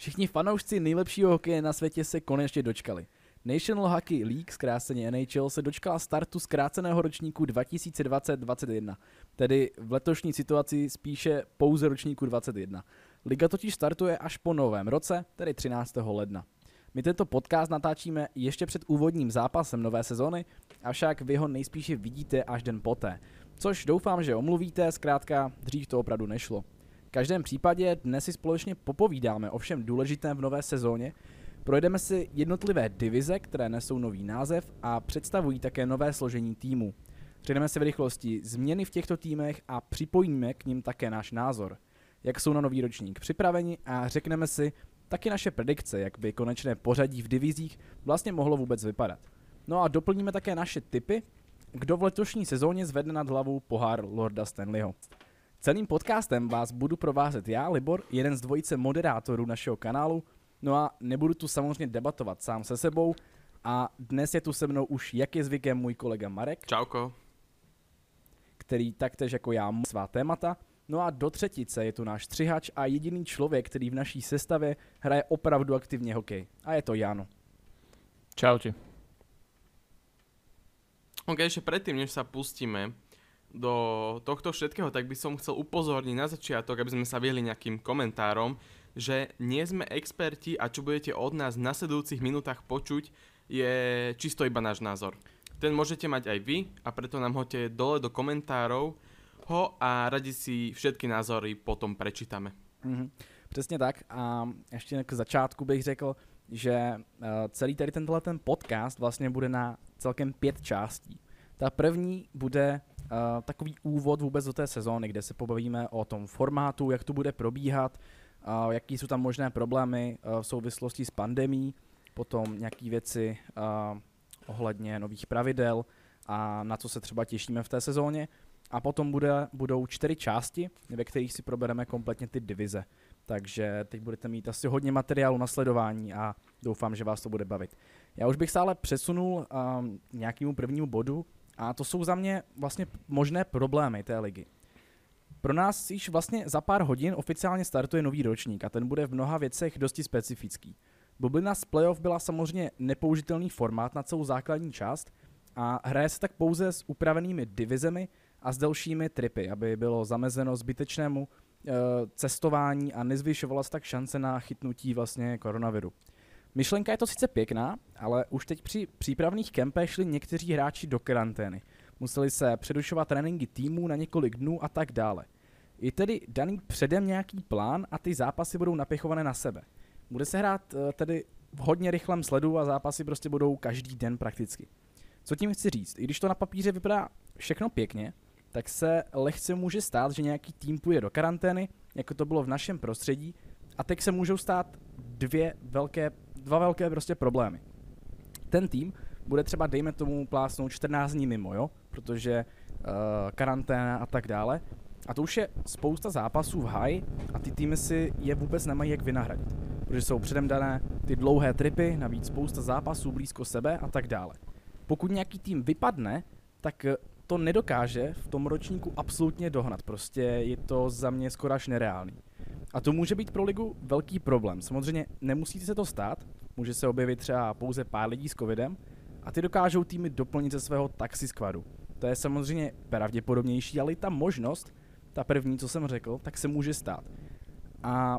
Všichni fanoušci nejlepšího hokeje na světě se konečně dočkali. National Hockey League, zkráceně NHL, se dočkala startu zkráceného ročníku 2020-2021, tedy v letošní situaci spíše pouze ročníku 2021. Liga totiž startuje až po novém roce, tedy 13. ledna. My tento podcast natáčíme ještě před úvodním zápasem nové sezóny, avšak vy ho nejspíše vidíte až den poté. Což doufám, že omluvíte, zkrátka dřív to opravdu nešlo. V každém případě dnes si společně popovídáme o všem důležitém v nové sezóně, projdeme si jednotlivé divize, které nesou nový název a představují také nové složení týmu. Přejdeme si v rychlosti změny v těchto týmech a připojíme k ním také náš názor. Jak jsou na nový ročník připraveni a řekneme si taky naše predikce, jak by konečné pořadí v divizích vlastně mohlo vůbec vypadat. No a doplníme také naše tipy, kdo v letošní sezóně zvedne nad hlavu pohár Lorda Stanleyho. Celým podcastem vás budu provázet já, Libor, jeden z dvojice moderátorů našeho kanálu, no a nebudu tu samozřejmě debatovat sám se sebou a dnes je tu se mnou už, jak je zvykem, můj kolega Marek. Čauko. Který taktéž jako já má svá témata. No a do třetice je tu náš střihač a jediný člověk, který v naší sestavě hraje opravdu aktivně hokej. A je to Jano. Čaute. Ok, ešte predtým, než sa pustíme do tohto všetkého, tak by som chcel upozorniť na začiatok, aby sme sa vyhli nejakým komentárom, že nie sme experti a čo budete od nás v nasledujúcich minútach počuť, je čisto iba náš názor. Ten môžete mať aj vy a preto nám hoďte dole do komentárov ho a radi si všetky názory potom prečítame. Mhm. Přesně tak a ještě k začátku bych řekl, že uh, celý tady tenhle ten podcast vlastně bude na celkem pět částí. Ta první bude uh, takový úvod vůbec do té sezóny, kde se pobavíme o tom formátu, jak to bude probíhat, uh, jaký jsou tam možné problémy uh, v souvislosti s pandemí, potom nějaké věci uh, ohledně nových pravidel a na co se třeba těšíme v té sezóně. A potom bude, budou čtyři části, ve kterých si probereme kompletně ty divize. Takže teď budete mít asi hodně materiálu na sledování a doufám, že vás to bude bavit. Já už bych se ale přesunul um, nějakému prvnímu bodu a to jsou za mě vlastně možné problémy té ligy. Pro nás již vlastně za pár hodin oficiálně startuje nový ročník a ten bude v mnoha věcech dosti specifický. Bublina z playoff byla samozřejmě nepoužitelný formát na celou základní část a hraje se tak pouze s upravenými divizemi a s delšími tripy, aby bylo zamezeno zbytečnému e, cestování a nezvyšovala se tak šance na chytnutí vlastně koronaviru. Myšlenka je to sice pěkná, ale už teď při přípravných kempech šli někteří hráči do karantény. Museli se předušovat tréninky týmů na několik dnů a tak dále. Je tedy daný předem nějaký plán a ty zápasy budou napěchované na sebe. Bude se hrát e, tedy v hodně rychlém sledu a zápasy prostě budou každý den prakticky. Co tím chci říct? I když to na papíře vypadá všechno pěkně, tak se lehce může stát, že nějaký tým půjde do karantény, jako to bylo v našem prostředí, a teď se můžou stát dvě velké, dva velké prostě problémy. Ten tým bude třeba, dejme tomu, plásnout 14 dní mimo, jo? protože uh, karanténa a tak dále. A to už je spousta zápasů v high a ty týmy si je vůbec nemají jak vynahradit. Protože jsou předem dané ty dlouhé tripy, navíc spousta zápasů blízko sebe a tak dále. Pokud nějaký tým vypadne, tak to nedokáže v tom ročníku absolutně dohnat. Prostě je to za mě skoro až nereálný. A to může být pro ligu velký problém. Samozřejmě nemusí se to stát, může se objevit třeba pouze pár lidí s covidem a ty dokážou týmy doplnit ze svého taxi squadu. To je samozřejmě pravděpodobnější, ale i ta možnost, ta první, co jsem řekl, tak se může stát. A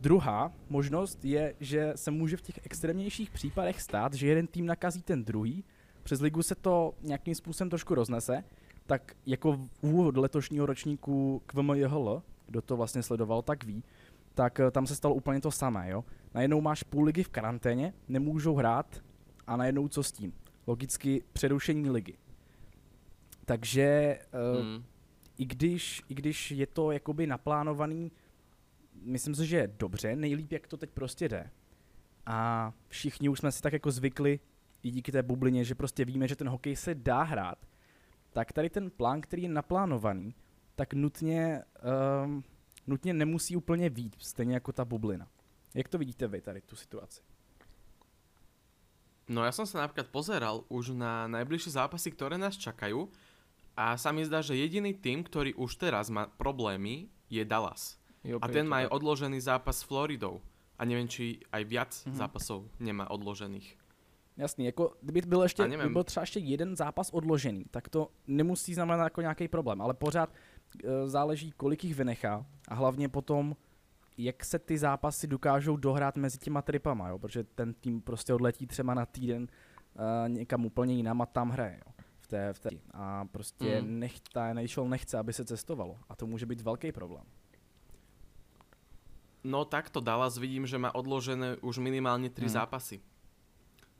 druhá možnost je, že se může v těch extrémnějších případech stát, že jeden tým nakazí ten druhý přes ligu se to nějakým způsobem trošku roznese, tak jako v úvod letošního ročníku k VMJHL, kdo to vlastně sledoval, tak ví, tak eh, tam se stalo úplně to samé, jo. Najednou máš půl ligy v karanténě, nemůžou hrát a najednou co s tím? Logicky přerušení ligy. Takže uh, hmm. i, když, i když je to jakoby naplánovaný, myslím si, že je dobře, nejlíp, jak to teď prostě jde. A všichni už jsme si tak jako zvykli i díky té bublině, že prostě víme, že ten hokej se dá hrát, tak tady ten plán, který je naplánovaný, tak nutně, um, nutně nemusí úplně vít, stejně jako ta bublina. Jak to vidíte vy tady, tu situaci? No ja som sa napríklad pozeral už na najbližšie zápasy, ktoré nás čakajú a sa mi zdá, že jediný tým, ktorý už teraz má problémy, je Dallas. Jo, a ten má aj odložený zápas s Floridou. A neviem, či aj viac Mhm. zápasov nemá odložených. Jasný, jako kdyby byl ještě, nevím. byl třeba ještě jeden zápas odložený, tak to nemusí znamenat jako nějaký problém, ale pořád záleží, kolik jich vynechá a hlavně potom, jak se ty zápasy dokážou dohrát mezi těma tripama, jo? protože ten tým prostě odletí třeba na týden e, někam úplně jinam a tam hraje, jo? V té, v té. A prostě Mm. nech, ta NHL nechce, aby se cestovalo a to může být velký problém. No takto Dallas vidím, že má odložené už minimálne 3 Mhm. zápasy.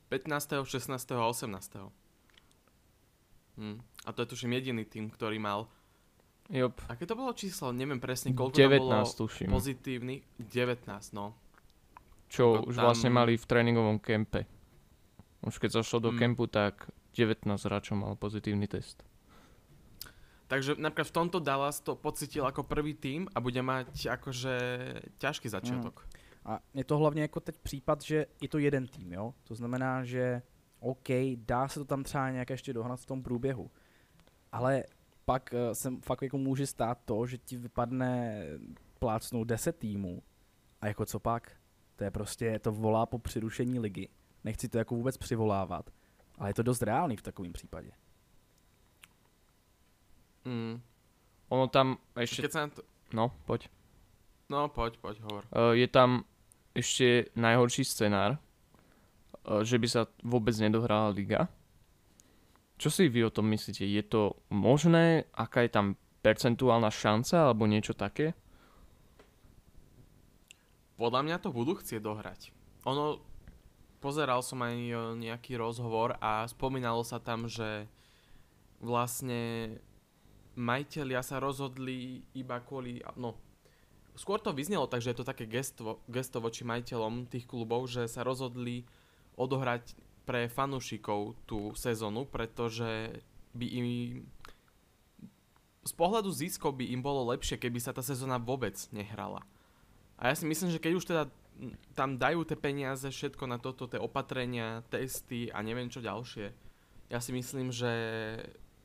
15., 16. a 18. Hm. A to je tuším jediný tým, ktorý mal... Jop, Aké to bolo číslo? Neviem presne, koľko 19 tam bolo tuším. pozitívnych. 19, no. Čo Ako už tam- vlastne mali v tréningovom kempe. Už keď zašlo do Mm. kempu, tak 19 hráčov mal pozitívny test. Takže napríklad v tomto Dallas to pocitil ako prvý tým a bude mať akože ťažký začiatok. A je to hlavně jako teď případ, že je to jeden tým, jo? To znamená, že OK, dá se to tam třeba nějak ještě dohnat v tom průběhu. Ale pak uh, se fakt jako může stát to, že ti vypadne plácnou 10 týmů. A jako co pak? To je prostě, to volá po přerušení ligy. Nechci to jako vůbec přivolávat. Ale je to dost reálný v takovém případě. Mm. Ono tam na to... No, poď. No poď, poď, hovor. Uh, je tam ešte najhorší scenár, uh, že by sa vôbec nedohrala liga. Čo si vy o tom myslíte? Je to možné? Aká je tam percentuálna šanca alebo niečo také? Podľa mňa to budú chcieť dohrať. Ono, pozeral som aj e, nejaký rozhovor a spomínalo sa tam, že vlastne majiteľia sa rozhodli iba kvôli, no, skôr to vyznelo tak, že je to také gesto, gesto voči majiteľom tých klubov, že sa rozhodli odohrať pre fanúšikov tú sezónu, pretože by im z pohľadu ziskov by im bolo lepšie, keby sa tá sezóna vôbec nehrala. A ja si myslím, že keď už teda tam dajú tie peniaze, všetko na toto, tie opatrenia, testy a neviem čo ďalšie, ja si myslím, že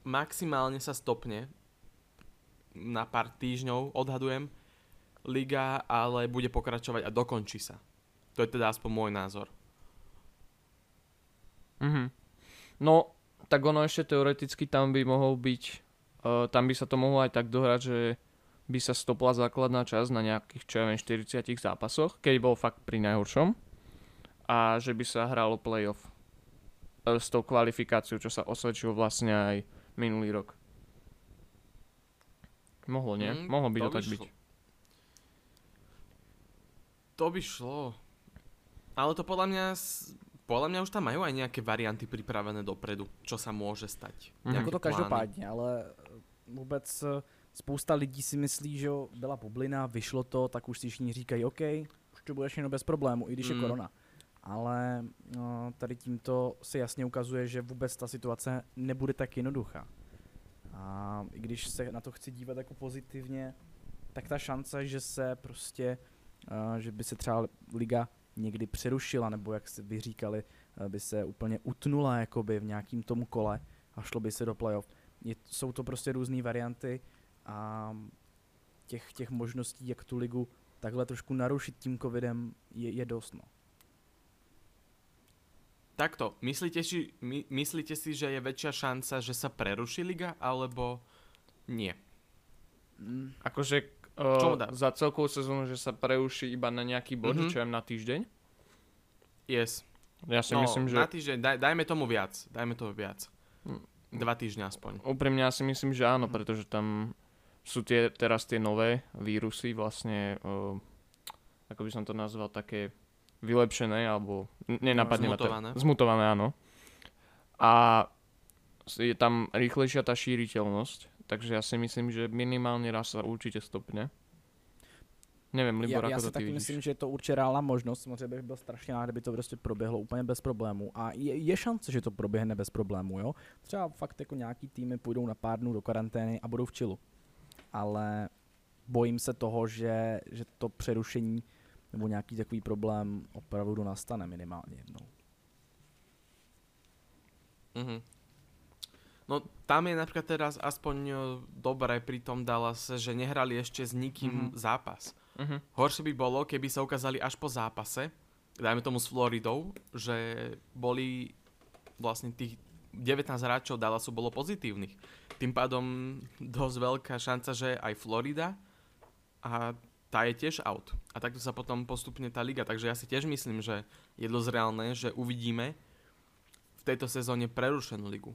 maximálne sa stopne na pár týždňov, odhadujem, liga, ale bude pokračovať a dokončí sa. To je teda aspoň môj názor. Mhm. No, tak ono ešte teoreticky tam by mohol byť, uh, tam by sa to mohlo aj tak dohrať, že by sa stopla základná časť na nejakých, čo ja viem, 40 zápasoch, keď bol fakt pri najhoršom. A že by sa hralo playoff uh, s tou kvalifikáciou, čo sa osvedčilo vlastne aj minulý rok. Mohlo, nie? Mm, Mohlo by to, by tak byť. šlo. To by šlo. Ale to podľa mňa, s- podľa mňa už tam majú aj nejaké varianty pripravené dopredu, čo sa môže stať. Mhm. Nejaké Jako to každopádně, ale eh, vůbec eh, spousta lidí si myslí, že byla bublina, vyšlo to, tak už si všichni říkají, OK, už to bude všechno bez problému, i když Mm. je korona. Ale no, tady tímto se jasně ukazuje, že vůbec ta situace nebude tak jednoduchá. A i když se na to chci dívat jako pozitivně, tak ta šance, že se prostě, uh, že by se třeba liga někdy přerušila, nebo jak se vy říkali, eh, by se úplně utnula jakoby v nějakým tomu kole a šlo by se do playoff. Je, jsou to prostě různé varianty a těch, těch možností, jak tu ligu takhle trošku narušit tím covidem, je, je dost. No. Takto, myslíte si, my, myslíte si, že je väčšia šanca, že sa preruší liga, alebo nie? Mm, Akože uh, za celkovú sezónu, že sa preuší iba na nejaký bod, Mhm. čo viem, na týždeň? Yes. Ja si no, myslím, že... na týždeň, daj, dajme tomu viac. Dajme tomu viac. Mm. Dva týždňa aspoň. Úprimne ja si myslím, že áno, Mhm. pretože tam sú tie, teraz tie nové vírusy vlastne, uh, ako by som to nazval, také vylepšené, alebo nenapadne ma to. Zmutované. Zmutované, áno. A je tam rýchlejšia tá šíriteľnosť, takže ja si myslím, že minimálne raz sa určite stopne. Neviem, Libor, já, já ako si taky vidíš? myslím, že je to určitě reálná možnost. Samozřejmě bych byl strašně rád, kdyby to prostě proběhlo úplně bez problémů. A je, je šance, že to proběhne bez problémů, jo. Třeba fakt jako nějaký týmy půjdou na pár dnů do karantény a budou v čilu. Ale bojím se toho, že, že to přerušení nebo nějaký takový problém opravdu nastane minimálně jednou. Mhm. No tam je napríklad teraz aspoň e, dobré pri tom Dallase, že nehrali ešte s nikým Mhm. zápas. Uh-huh. Horšie by bolo, keby sa ukázali až po zápase, dajme tomu s Floridou, že boli vlastne tých 19 hráčov Dallasu bolo pozitívnych. Tým pádom dosť veľká šanca, že aj Florida a tá je tiež out. A takto sa potom postupne tá liga. Takže ja si tiež myslím, že je dosť reálne, že uvidíme v tejto sezóne prerušenú ligu.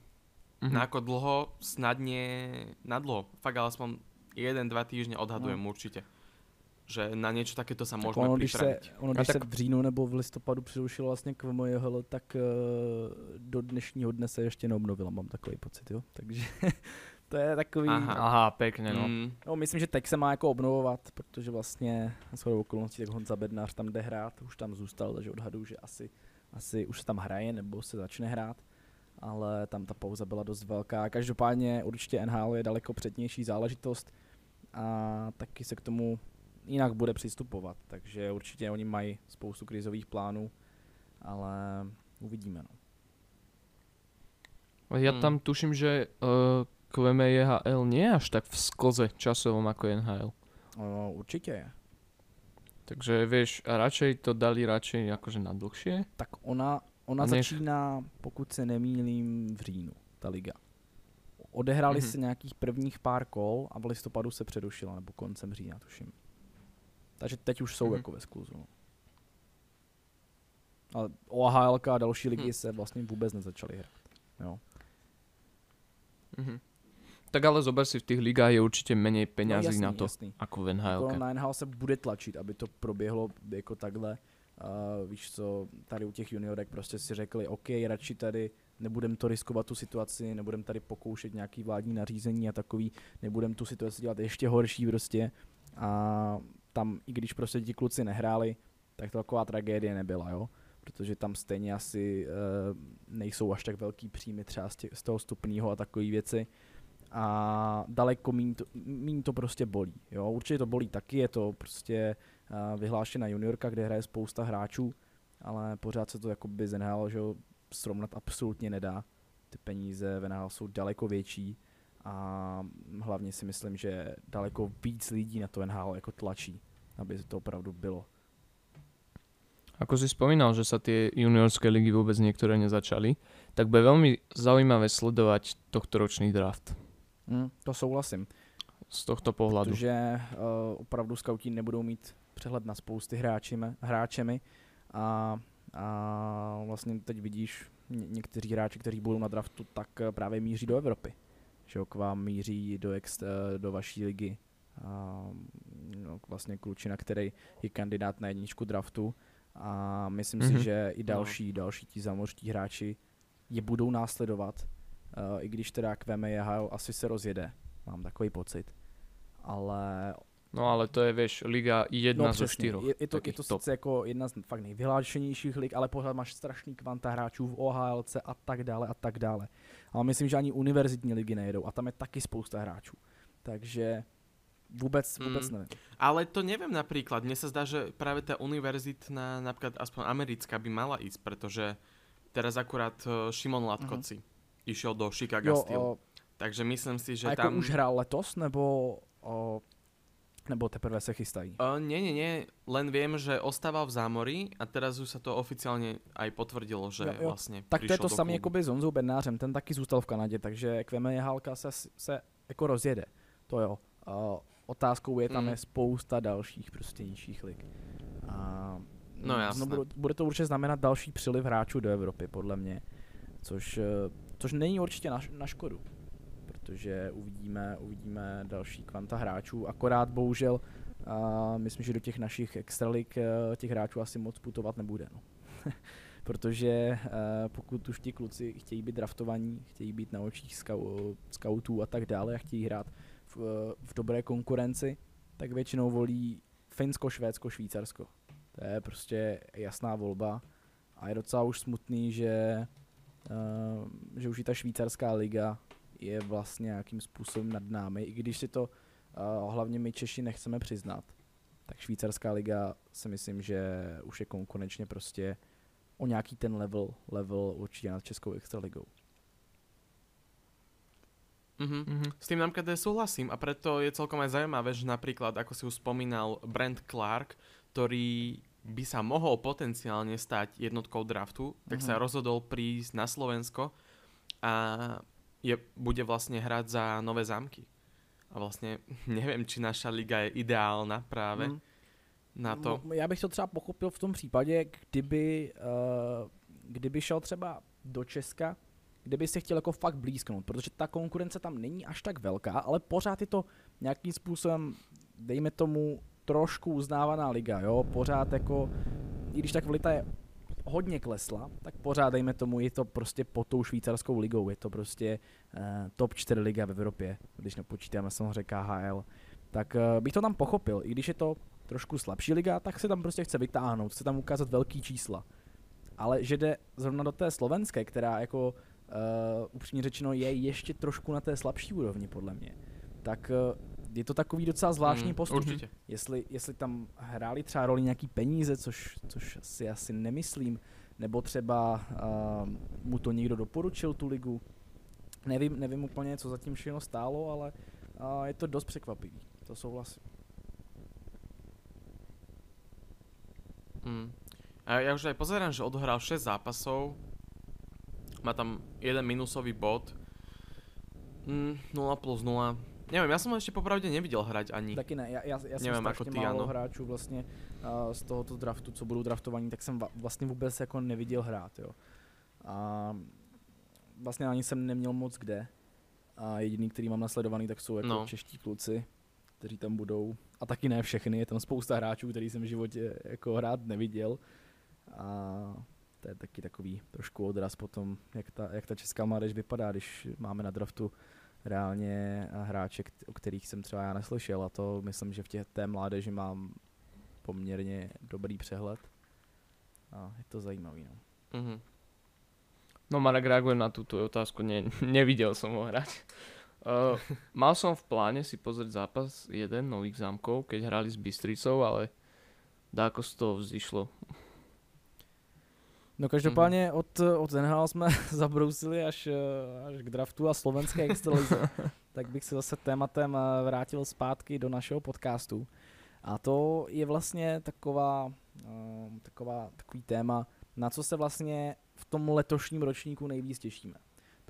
Mhm. Na ako dlho? Snad nie na dlho. Fakt ale aspoň 1-2 týždne odhadujem No. určite. Že na niečo takéto sa Tak môžeme ono, když se, ono, A když se tak- v říjnu nebo v listopadu přerušilo vlastně k VMJHL, tak eh, do dnešního dne se ještě neobnovila, mám takový pocit, jo. Takže to je takový... Aha. Aha, pekne, no. Mm, No, myslím, že teď se má jako obnovovat, protože vlastně na shodou okolností tak Honza Bednář tam jde hrát, už tam zůstal, takže odhadu, že asi, asi už se tam hraje nebo se začne hrát, ale tam ta pauza byla dost velká. Každopádně určitě NHL je daleko přednější záležitost a taky se k tomu jinak bude přistupovat, takže určitě oni mají spoustu krizových plánů, ale uvidíme. No. Ja Hmm. tam tuším, že uh, QM JHL nie je až tak v sklze časovom ako NHL. O, určitě je. Takže vieš, a radšej to dali radšej akože na dlhšie. Tak ona, ona začíná, pokud se nemýlím, v říjnu, ta liga. Odehráli Mhm. se nějakých prvních pár kol a v listopadu se přerušila, nebo koncem října, tuším. Takže teď už jsou Mhm. jako ve skluzu. no. A OHL a další ligy Hm. se vlastně vůbec nezačaly hrát. Jo. Mhm. Tak ale zober si, v tých ligách je určite menej no, peňazí jasný, na to, Jasný. ako v Jako NHL. na NHL se bude tlačit, aby to proběhlo jako takhle. Uh, víš co, tady u těch juniorek prostě si řekli, OK, radši tady nebudem to riskovat tu situaci, nebudem tady pokoušet nějaký vládní nařízení a takový, nebudem tu situaci dělat ještě horší prostě. A tam, i když prostě ti kluci nehráli, tak to taková tragédie nebyla, jo. Protože tam stejně asi uh, nejsou až tak velký příjmy třeba z, tě, z toho stupního a takové věci a daleko míň to, to prostě bolí. Jo? Určitě to bolí taky, je to prostě vyhlášená juniorka, kde hraje spousta hráčů, ale pořád se to jakoby z NHL že srovnat absolutně nedá. Ty peníze v NHL jsou daleko větší a hlavně si myslím, že daleko víc lidí na to NHL jako tlačí, aby to opravdu bylo. Ako si spomínal, že sa tie juniorské ligy vôbec niektoré nezačali, tak bude veľmi zaujímavé sledovať tohto ročný draft Mm, to souhlasím. z tohto pohľadu. Protože uh, opravdu skauti nebudou mít přehled na spousty hráčimi, hráčemi a, a vlastně teď vidíš ně, někteří hráči, kteří budou na draftu, tak eh, právě míří do Evropy. Že jo, k vám míří do, ex, eh, do vaší ligy. A, no, vlastně klučina, který je kandidát na jedničku draftu a myslím Mhm. si, že i další, další ti zamořští hráči je budou následovat, uh, i když teda k VMJHL asi se rozjede, mám takový pocit. Ale No ale to je, vieš, liga jedna no, zo přesně, štyroch. je, je, to, je to top. sice jako jedna z fakt nejvyhlášenějších lig, ale pořád máš strašný kvanta hráčů v OHLC a tak dále a tak dále. Ale myslím, že ani univerzitní ligy nejedou a tam je taky spousta hráčů. Takže vůbec, vůbec Mm. nevím. Ale to neviem napríklad. Mne sa zdá, že práve tá univerzitná, napríklad aspoň americká by mala ísť, pretože teraz akurát eh, Šimon Latkoci išiel do Chicago Jo, Steel. o, Takže myslím si, že a jako tam... už hrál letos, nebo, o, nebo teprve se chystají? Uh, nie, nie, nie, len viem, že ostával v zámorí a teraz už sa to oficiálne aj potvrdilo, že Jo, jo. vlastne Tak to je to samé jako by s Honzou Bednářem, ten taky zůstal v Kanadě, takže Kveme Halka se, se jako rozjede. To jo. Uh, otázkou je, tam Mm. je spousta dalších prostě nižších lig. A No jasné. bude, bude to určitě znamenat další příliv hráčů do Evropy, podle mě. Což, což není určitě na, na škodu. Protože uvidíme, uvidíme další kvanta hráčů. Akorát bohužel a myslím, že do těch našich extralik eh, těch hráčů asi moc putovat nebude. No. Protože eh, pokud už ti kluci chtějí být draftovaní, chtějí být na očích scoutů a tak dále a chtějí hrát v, eh, v dobré konkurenci, tak většinou volí Finsko, Švédsko, Švýcarsko. To je prostě jasná volba a je docela už smutný, že, že už i ta švýcarská liga je vlastně nějakým způsobem nad námi, i když si to uh, hlavně my Češi nechceme přiznat, tak švýcarská liga si myslím, že už je konkurenčně prostě o nějaký ten level, level určitě nad Českou extraligou. Mhm. Mhm. S tým napríklad aj súhlasím a preto je celkom aj zaujímavé, že napríklad, ako si už spomínal, Brent Clark, ktorý by sa mohol potenciálne stať jednotkou draftu, tak Mhm. sa rozhodol prísť na Slovensko a je, bude vlastne hrať za Nové zámky. A vlastne neviem, či naša liga je ideálna práve Mm. na to. No, Já bych to třeba pochopil v tom případě, kdyby, uh, kdyby šel třeba do Česka, kde by se chtěl jako fakt blízknout, protože ta konkurence tam není až tak velká, ale pořád je to nějakým způsobem, dejme tomu, trošku uznávaná liga, jo, pořád jako, i když ta kvalita je hodně klesla, tak pořád, dejme tomu, je to prostě pod tou švýcarskou ligou, je to prostě uh, top 4 liga v Evropě, když nepočítáme samozřejmě KHL, tak uh, bych to tam pochopil, i když je to trošku slabší liga, tak se tam prostě chce vytáhnout, chce tam ukázat velký čísla. Ale že jde zrovna do té slovenské, která jako uh, upřímně řečeno je ještě trošku na té slabší úrovni podle mě, tak je to takový docela zvláštní Mm, postup. Určite. Jestli, jestli tam hráli třeba roli nějaký peníze, což, což si asi nemyslím, nebo třeba uh, mu to někdo doporučil tu ligu. Nevím, nevím úplně, co zatím všechno stálo, ale uh, je to dost překvapivý. To souhlasím. Mm. A ja už aj pozerám, že odohral 6 zápasov. Má tam jeden minusový bod. Mm, 0 plus 0. Neviem, ja som ho ešte popravde nevidel hrať ani. Taky ne, já, já, já jsem Nevím, strašně ty, málo ano. hráčů vlastně uh, z tohoto draftu, co budou draftovaní, tak jsem vlastně vůbec jako neviděl hrát, jo. A vlastně ani jsem neměl moc kde. A jediný, který mám nasledovaný, tak jsou jako no. čeští kluci, kteří tam budou. A taky ne všechny, je tam spousta hráčů, který jsem v životě jako hrát neviděl. A to je taky takový trošku odraz potom, jak ta, jak ta česká mládež vypadá, když máme na draftu reálně hráče, o kterých jsem třeba já neslyšel a to myslím, že v těch, té mládeži mám poměrně dobrý přehled. A je to zajímavý, no. Mhm. No Marek reagujem na túto otázku, ne, nevidel som ho hrať. Uh, mal som v pláne si pozrieť zápas jeden nových zámkov, keď hrali s Bystricou, ale dáko z toho vzýšlo. No každopádně od, od NHL jsme zabrousili až, eh, až k draftu a slovenské extralize. tak bych se zase tématem eh, vrátil zpátky do našeho podcastu. A to je vlastně taková, eh, taková, takový téma, na co se vlastně v tom letošním ročníku nejvíc těšíme.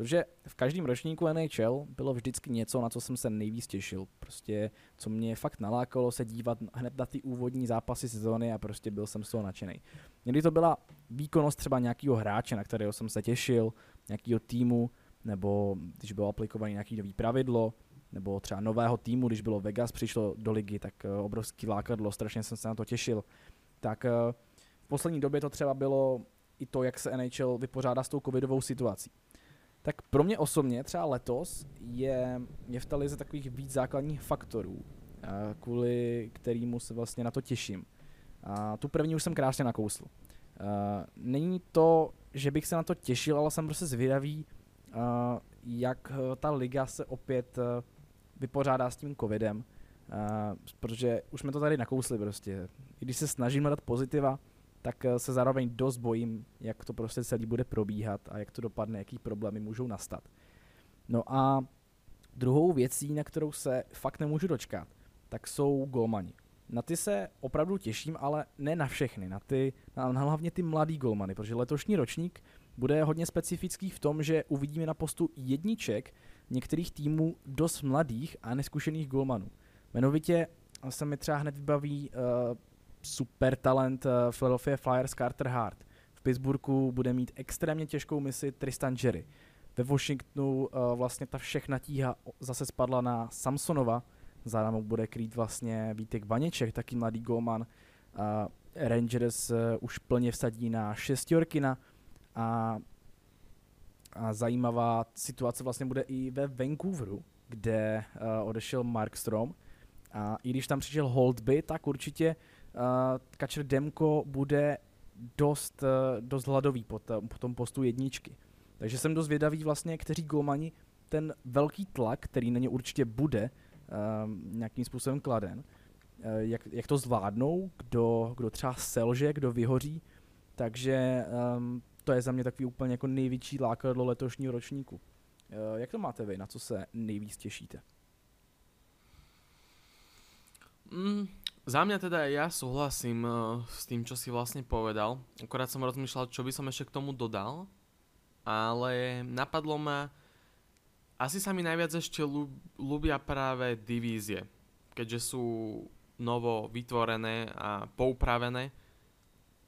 Protože v každém ročníku NHL bylo vždycky něco, na co jsem se nejvíc těšil. Prostě, co mě fakt nalákalo se dívat hned na ty úvodní zápasy sezóny a prostě byl jsem z toho nadšený. Někdy to byla výkonnost třeba nějakého hráče, na kterého jsem se těšil, nějakého týmu, nebo když bylo aplikované nějaký nový pravidlo, nebo třeba nového týmu, když bylo Vegas, přišlo do ligy, tak uh, obrovský lákadlo, strašně jsem se na to těšil. Tak uh, v poslední době to třeba bylo i to, jak se NHL vypořádá s tou covidovou situací. Tak pro mě osobně třeba letos je, je v té lize takových víc základních faktorů, uh, kvůli kterýmu se vlastně na to těším. A tu první už jsem krásně nakousl. Uh, není to, že bych se na to těšil, ale jsem prostě zvědavý, uh, jak ta liga se opět vypořádá s tím covidem, protože už jsme to tady nakousli prostě. I když se snažím hledat pozitiva, tak uh, se zároveň dost bojím, jak to prostě celý bude probíhat a jak to dopadne, jaký problémy můžou nastat. No a druhou věcí, na kterou se fakt nemůžu dočkat, tak jsou golmani. Na ty se opravdu těším, ale ne na všechny, na ty, na, na hlavně ty mladý golmany, protože letošní ročník bude hodně specifický v tom, že uvidíme na postu jedniček některých týmů dost mladých a neskušených golmanů. Jmenovitě se mi třeba hned vybaví uh, super talent uh, Philadelphia Flyers Carter Hart. V Pittsburghu bude mít extrémně těžkou misi Tristan Jerry. Ve Washingtonu uh, vlastně ta všechna tíha zase spadla na Samsonova, za námou bude krýt vlastně Vítek Vaněček, taky mladý golman. Uh, Rangers už plně vsadí na šestiorkina a, a zajímavá situace vlastně bude i ve Vancouveru, kde uh, odešel Markstrom. A i když tam přišel Holdby, tak určitě Kačer Demko bude dost, uh, dost hladový po, t- po tom postu jedničky. Takže jsem dost vědavý vlastně, kteří golmani ten velký tlak, který na ně určitě bude, um, nějakým způsobem kladen, uh, jak, jak to zvládnou, kdo, kdo třeba selže, kdo vyhoří, takže um, to je za mě takový úplně jako největší lákadlo letošního ročníku. Uh, jak to máte vy? Na co se nejvíc těšíte? Mm, za mňa teda ja súhlasím uh, s tým, čo si vlastne povedal. Akorát som rozmýšľal, čo by som ešte k tomu dodal. Ale napadlo ma, asi sa mi najviac ešte ľúbia práve divízie. Keďže sú novo vytvorené a poupravené.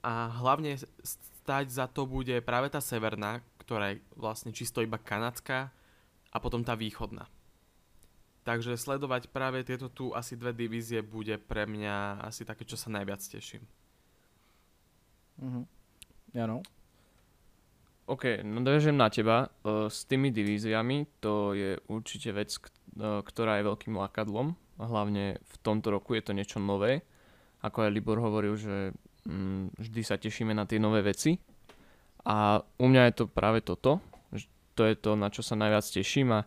A hlavne stať za to bude práve tá severná, ktorá je vlastne čisto iba kanadská a potom tá východná. Takže sledovať práve tieto tu asi dve divízie bude pre mňa asi také, čo sa najviac teším. Mhm. Jano? OK, no dovežem na teba. S tými divíziami to je určite vec, ktorá je veľkým lakadlom. Hlavne v tomto roku je to niečo nové. Ako aj Libor hovoril, že mm, vždy sa tešíme na tie nové veci. A u mňa je to práve toto. To je to, na čo sa najviac teším a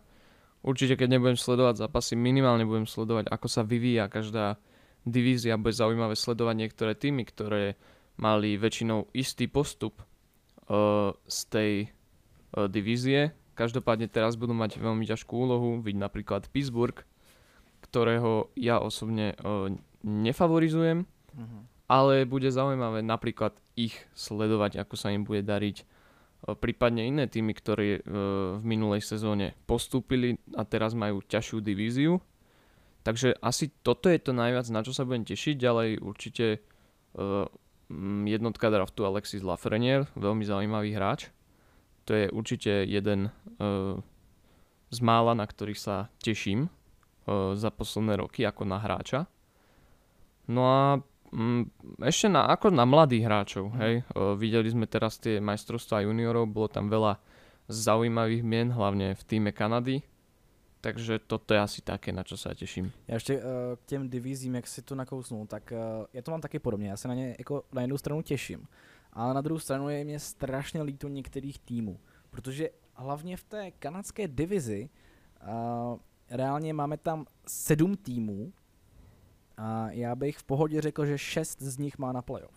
určite keď nebudem sledovať zápasy, minimálne budem sledovať, ako sa vyvíja každá divízia. Bude zaujímavé sledovať niektoré týmy, ktoré mali väčšinou istý postup uh, z tej uh, divízie. Každopádne teraz budú mať veľmi ťažkú úlohu, vidť napríklad Pittsburgh, ktorého ja osobne uh, nefavorizujem, Mhm. ale bude zaujímavé napríklad ich sledovať, ako sa im bude dariť prípadne iné týmy, ktoré v minulej sezóne postúpili a teraz majú ťažšiu divíziu. Takže asi toto je to najviac, na čo sa budem tešiť. Ďalej určite jednotka draftu Alexis Lafreniere, veľmi zaujímavý hráč. To je určite jeden z mála, na ktorých sa teším za posledné roky ako na hráča. No a Mm, ešte na, ako na mladých hráčov, hej. O, videli sme teraz tie majstrovstvá juniorov, bolo tam veľa zaujímavých mien, hlavne v týme Kanady. Takže toto je asi také, na čo sa teším. Já ještě uh, k těm divizím, jak si to nakousnul, tak uh, já to mám taky podobně. Já se na ně jako na jednu stranu těším, ale na druhou stranu je mě strašně líto některých týmů, protože hlavně v té kanadské divizi uh, reálně máme tam sedm týmů, a já bych v pohodě řekl, že šest z nich má na playoff.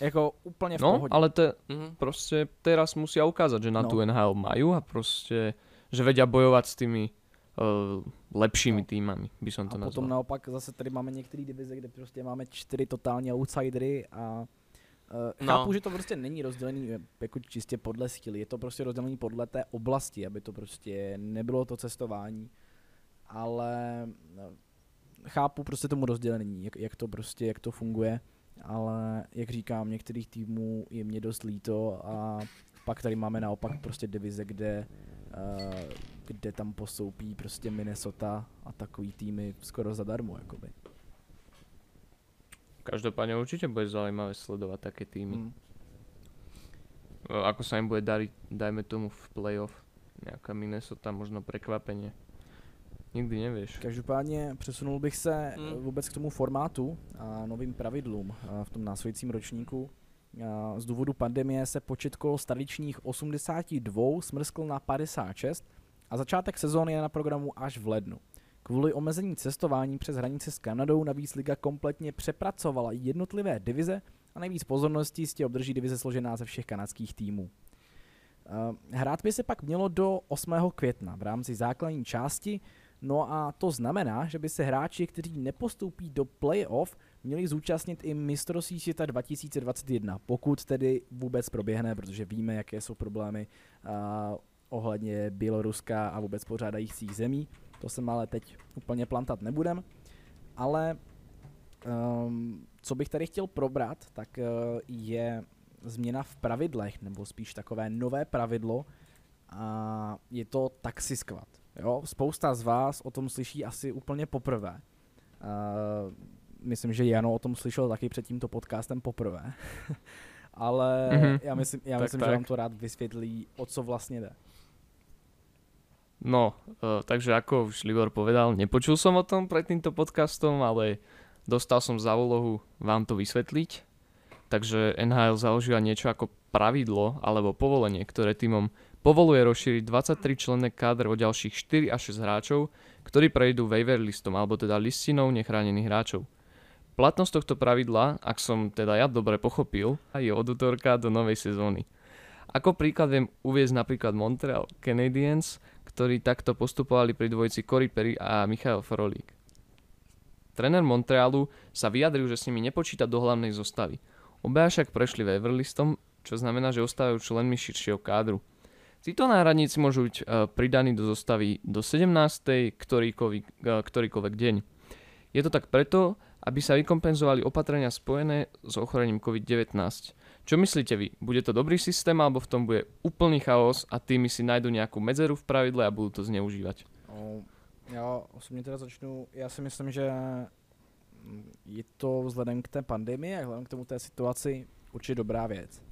Jako úplně v no, pohodě. ale to mm-hmm. prostě teraz musia ukázať, že na no. tu NHL majú a prostě, že vedia bojovať s tými uh, lepšími no. týmami, by som to a nazval. potom naopak zase tady máme některé divize, kde prostě máme čtyři totální outsidery a Uh, chápu, no. že to prostě není rozdělený jako čistě podle síly, je to prostě rozdělený podle té oblasti, aby to prostě nebylo to cestování, ale chápu prostě tomu rozdělení, jak, jak to prostě, jak to funguje, ale jak říkám, některých týmů je mě dost líto a pak tady máme naopak prostě divize, kde, uh, kde tam posoupí prostě Minnesota a takový týmy skoro zadarmo, jakoby. Každopádne určite bude zaujímavé sledovať také týmy. Hmm. Ako sa im bude dariť, dajme tomu v playoff, nejaká Minnesota, možno prekvapenie. Nikdy nevíš. Každopádně přesunul bych se hmm. vůbec k tomu formátu a novým pravidlům v tom následujícím ročníku. Z důvodu pandemie se počet kol z tradičních 82 smrskl na 56 a začátek sezóny je na programu až v lednu. Kvůli omezení cestování přes hranice s Kanadou navíc liga kompletně přepracovala jednotlivé divize a nejvíc pozornosti jistě obdrží divize složená ze všech kanadských týmů. Hrát by se pak mělo do 8. května v rámci základní části, No a to znamená, že by se hráči, kteří nepostoupí do playoff, měli zúčastnit i mistrovství světa 2021, pokud tedy vůbec proběhne, protože víme, jaké jsou problémy uh, ohledně Běloruska a vůbec pořádajících zemí. To jsem ale teď úplně plantat nebudem. Ale um, co bych tady chtěl probrat, tak uh, je změna v pravidlech, nebo spíš takové nové pravidlo, a je to taxi squad. Jo, spousta z vás o tom slyší asi úplně poprvé. Uh, myslím, že Jano o tom slyšel taky před tímto podcastem poprvé. Ale mm-hmm. já myslím, já tak, myslím tak. že vám to rád vysvětlí, o co vlastně jde. No, uh, takže ako už Libor povedal, nepočul som o tom pred týmto podcastom, ale dostal som za úlohu vám to vysvetliť. Takže NHL založila niečo ako pravidlo alebo povolenie, ktoré týmom povoluje rozšíriť 23 členné kádr o ďalších 4 až 6 hráčov, ktorí prejdú waiver listom, alebo teda listinou nechránených hráčov. Platnosť tohto pravidla, ak som teda ja dobre pochopil, je od útorka do novej sezóny. Ako príklad viem uviezť napríklad Montreal Canadiens, ktorí takto postupovali pri dvojici Cory Perry a Michal Frolík. Tréner Montrealu sa vyjadril, že s nimi nepočíta do hlavnej zostavy. Obaja však prešli Weverlistom, čo znamená, že ostávajú členmi širšieho kádru. Títo náhradníci môžu byť uh, pridaní do zostavy do 17. Ktorýkoľvek, uh, ktorýkoľvek deň. Je to tak preto, aby sa vykompenzovali opatrenia spojené s ochorením COVID-19. Čo myslíte vy? Bude to dobrý systém, alebo v tom bude úplný chaos a týmy si najdu nějakou medzeru v pravidle a budou to zneužívat? Já osobně teda začnu, já si myslím, že je to vzhledem k té pandemii a vzhledem k tomu té situaci určitě dobrá věc.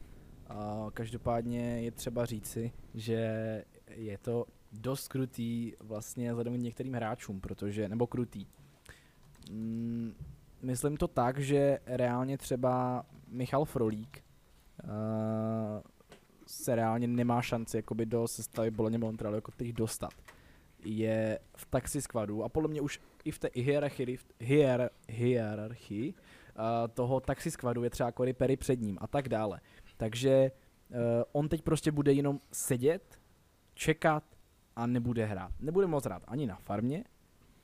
A každopádně je třeba říci, že je to dost krutý vlastně vzhledem k některým hráčům, protože, nebo krutý. Mm, myslím to tak, že reálně třeba Michal Frolík uh, se reálně nemá šanci jakoby do sestavy Boloně Montrealu jako teď dostat. Je v taxi squadu a podle mě už i v té hierarchii, hier, hierarchii uh, toho taxi squadu je třeba Cory Perry před ním a tak dále. Takže uh, on teď prostě bude jenom sedět, čekat a nebude hrát. Nebude moc hrát ani na farmě,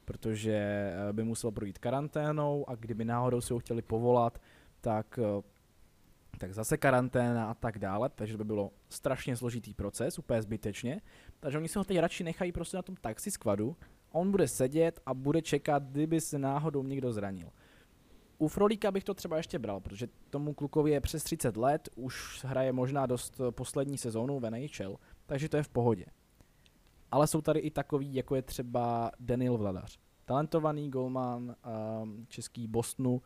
protože by musel projít karanténou a kdyby náhodou si ho chtěli povolat, tak tak zase karanténa a tak dále, takže by bylo strašně složitý proces, úplně zbytečně. Takže oni se ho teď radši nechají prostě na tom taxi squadu, on bude sedět a bude čekat, kdyby se náhodou někdo zranil. U Frolíka bych to třeba ještě bral, protože tomu klukovi je přes 30 let, už hraje možná dost poslední sezónu v NHL, takže to je v pohodě. Ale jsou tady i takový, jako je třeba Daniel Vladař. Talentovaný golman um, český Bostonu,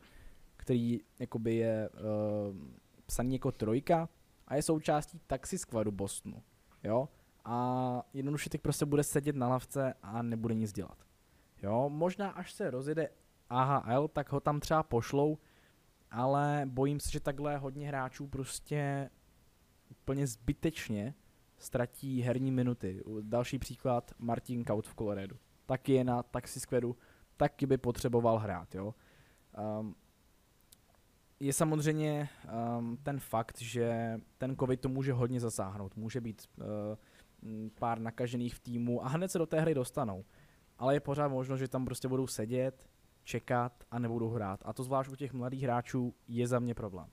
který jakoby je um, psaný jako trojka a je součástí taxi squadu Bostonu. Jo? A jednoduše teď prostě bude sedět na lavce a nebude nic dělat. Jo, možná až se rozjede AHL, tak ho tam třeba pošlou, ale bojím se, že takhle hodně hráčů prostě úplně zbytečně ztratí herní minuty. Další příklad, Martin Kaut v Coloradu. Taky je na taxi squadu, taky by potřeboval hrát, jo. Um, je samozřejmě um, ten fakt, že ten covid to může hodně zasáhnout. Může být uh, pár nakažených v týmu a hned se do té hry dostanou. Ale je pořád možno, že tam prostě budou sedět, čekat a nebudou hrát. A to zvlášť u těch mladých hráčů je za mě problém.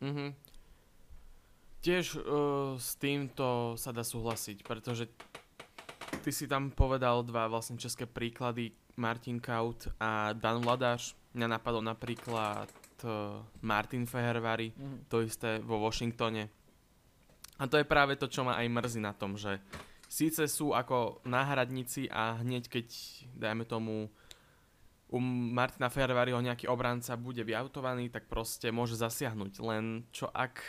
Mhm. Tiež uh, s týmto sa dá súhlasiť, pretože ty si tam povedal dva vlastne české príklady, Martin Kaut a Dan Vladáš. Mňa napadol napríklad uh, Martin Fehervary, mm. to isté vo Washingtone. A to je práve to, čo ma aj mrzí na tom, že síce sú ako náhradníci a hneď keď, dajme tomu, u Martina Fehervaryho nejaký obranca bude vyautovaný, tak proste môže zasiahnuť. Len čo ak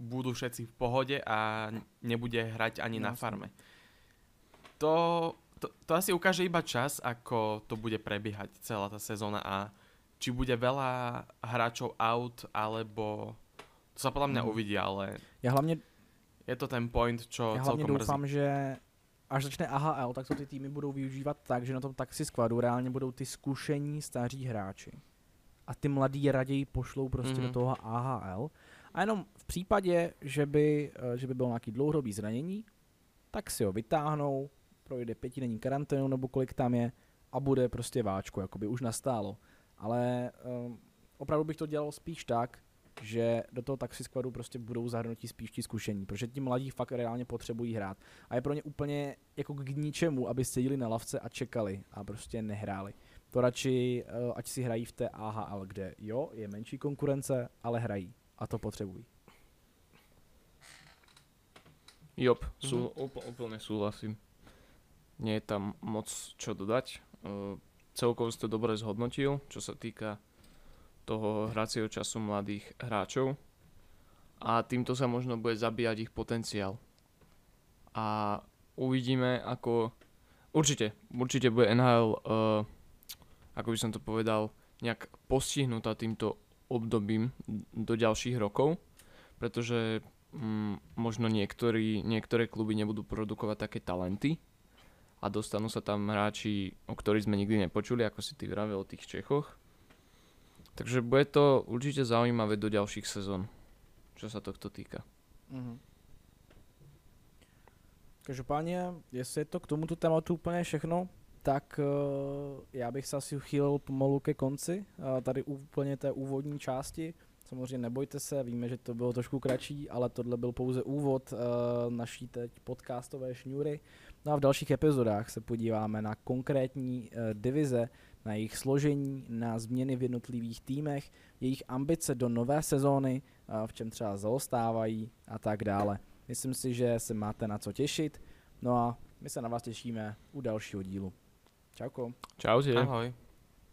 budú všetci v pohode a nebude hrať ani no, na farme. To to, to asi ukáže iba čas, ako to bude prebiehať celá tá sezóna a či bude veľa hráčov out, alebo to sa podľa mňa mm. uvidí, ale ja hlavne, je to ten point, čo ja celkom doufám, mrzí. že až začne AHL, tak to ty týmy budou využívat tak, že na tom taxi squadu reálně budou ty zkušení staří hráči. A ty mladí raději pošlou prostě mm-hmm. do mhm. toho AHL. A jenom v případě, že by, eh, že by bylo nějaký dlouhodobý zranění, tak si ho vytáhnou, projde pětidenní karanténu nebo kolik tam je a bude prostě váčko, jakoby už nastálo. Ale um, opravdu bych to dělal spíš tak, že do toho taxi squadu prostě budou zahrnutí spíš ti zkušení, protože ti mladí fakt reálně potřebují hrát. A je pro ně úplně jako k ničemu, aby seděli na lavce a čekali a prostě nehráli. To radši, uh, ať si hrají v té AHL, kde jo, je menší konkurence, ale hrají a to potřebují. Jop, sú, mm-hmm. úplne súhlasím nie je tam moc čo dodať. Uh, celkovo si to dobre zhodnotil, čo sa týka toho hracieho času mladých hráčov a týmto sa možno bude zabíjať ich potenciál. A uvidíme, ako určite, určite bude NHL, uh, eh, ako by som to povedal, nejak postihnutá týmto obdobím do ďalších rokov, pretože mm, možno niektorí, niektoré kluby nebudú produkovať také talenty, a dostanú sa tam hráči, o ktorých sme nikdy nepočuli, ako si ty vravel o tých Čechoch. Takže bude to určite zaujímavé do ďalších sezón, čo sa tohto týka. Mm-hmm. Každopádně, jestli je to k tomuto tématu úplně všechno, tak uh, já bych se asi uchýlil pomalu ke konci, uh, tady úplně té úvodní části. Samozřejmě nebojte se, víme, že to bylo trošku kratší, ale tohle byl pouze úvod uh, naší teď podcastové šňůry. No a v dalších epizodách se podíváme na konkrétní divize, na jejich složení, na změny v jednotlivých týmech, jejich ambice do nové sezóny, v čem třeba zaostávají a tak dále. Myslím si, že se máte na co těšit. No a my se na vás těšíme u dalšího dílu. Čauko. Čau, Ahoj.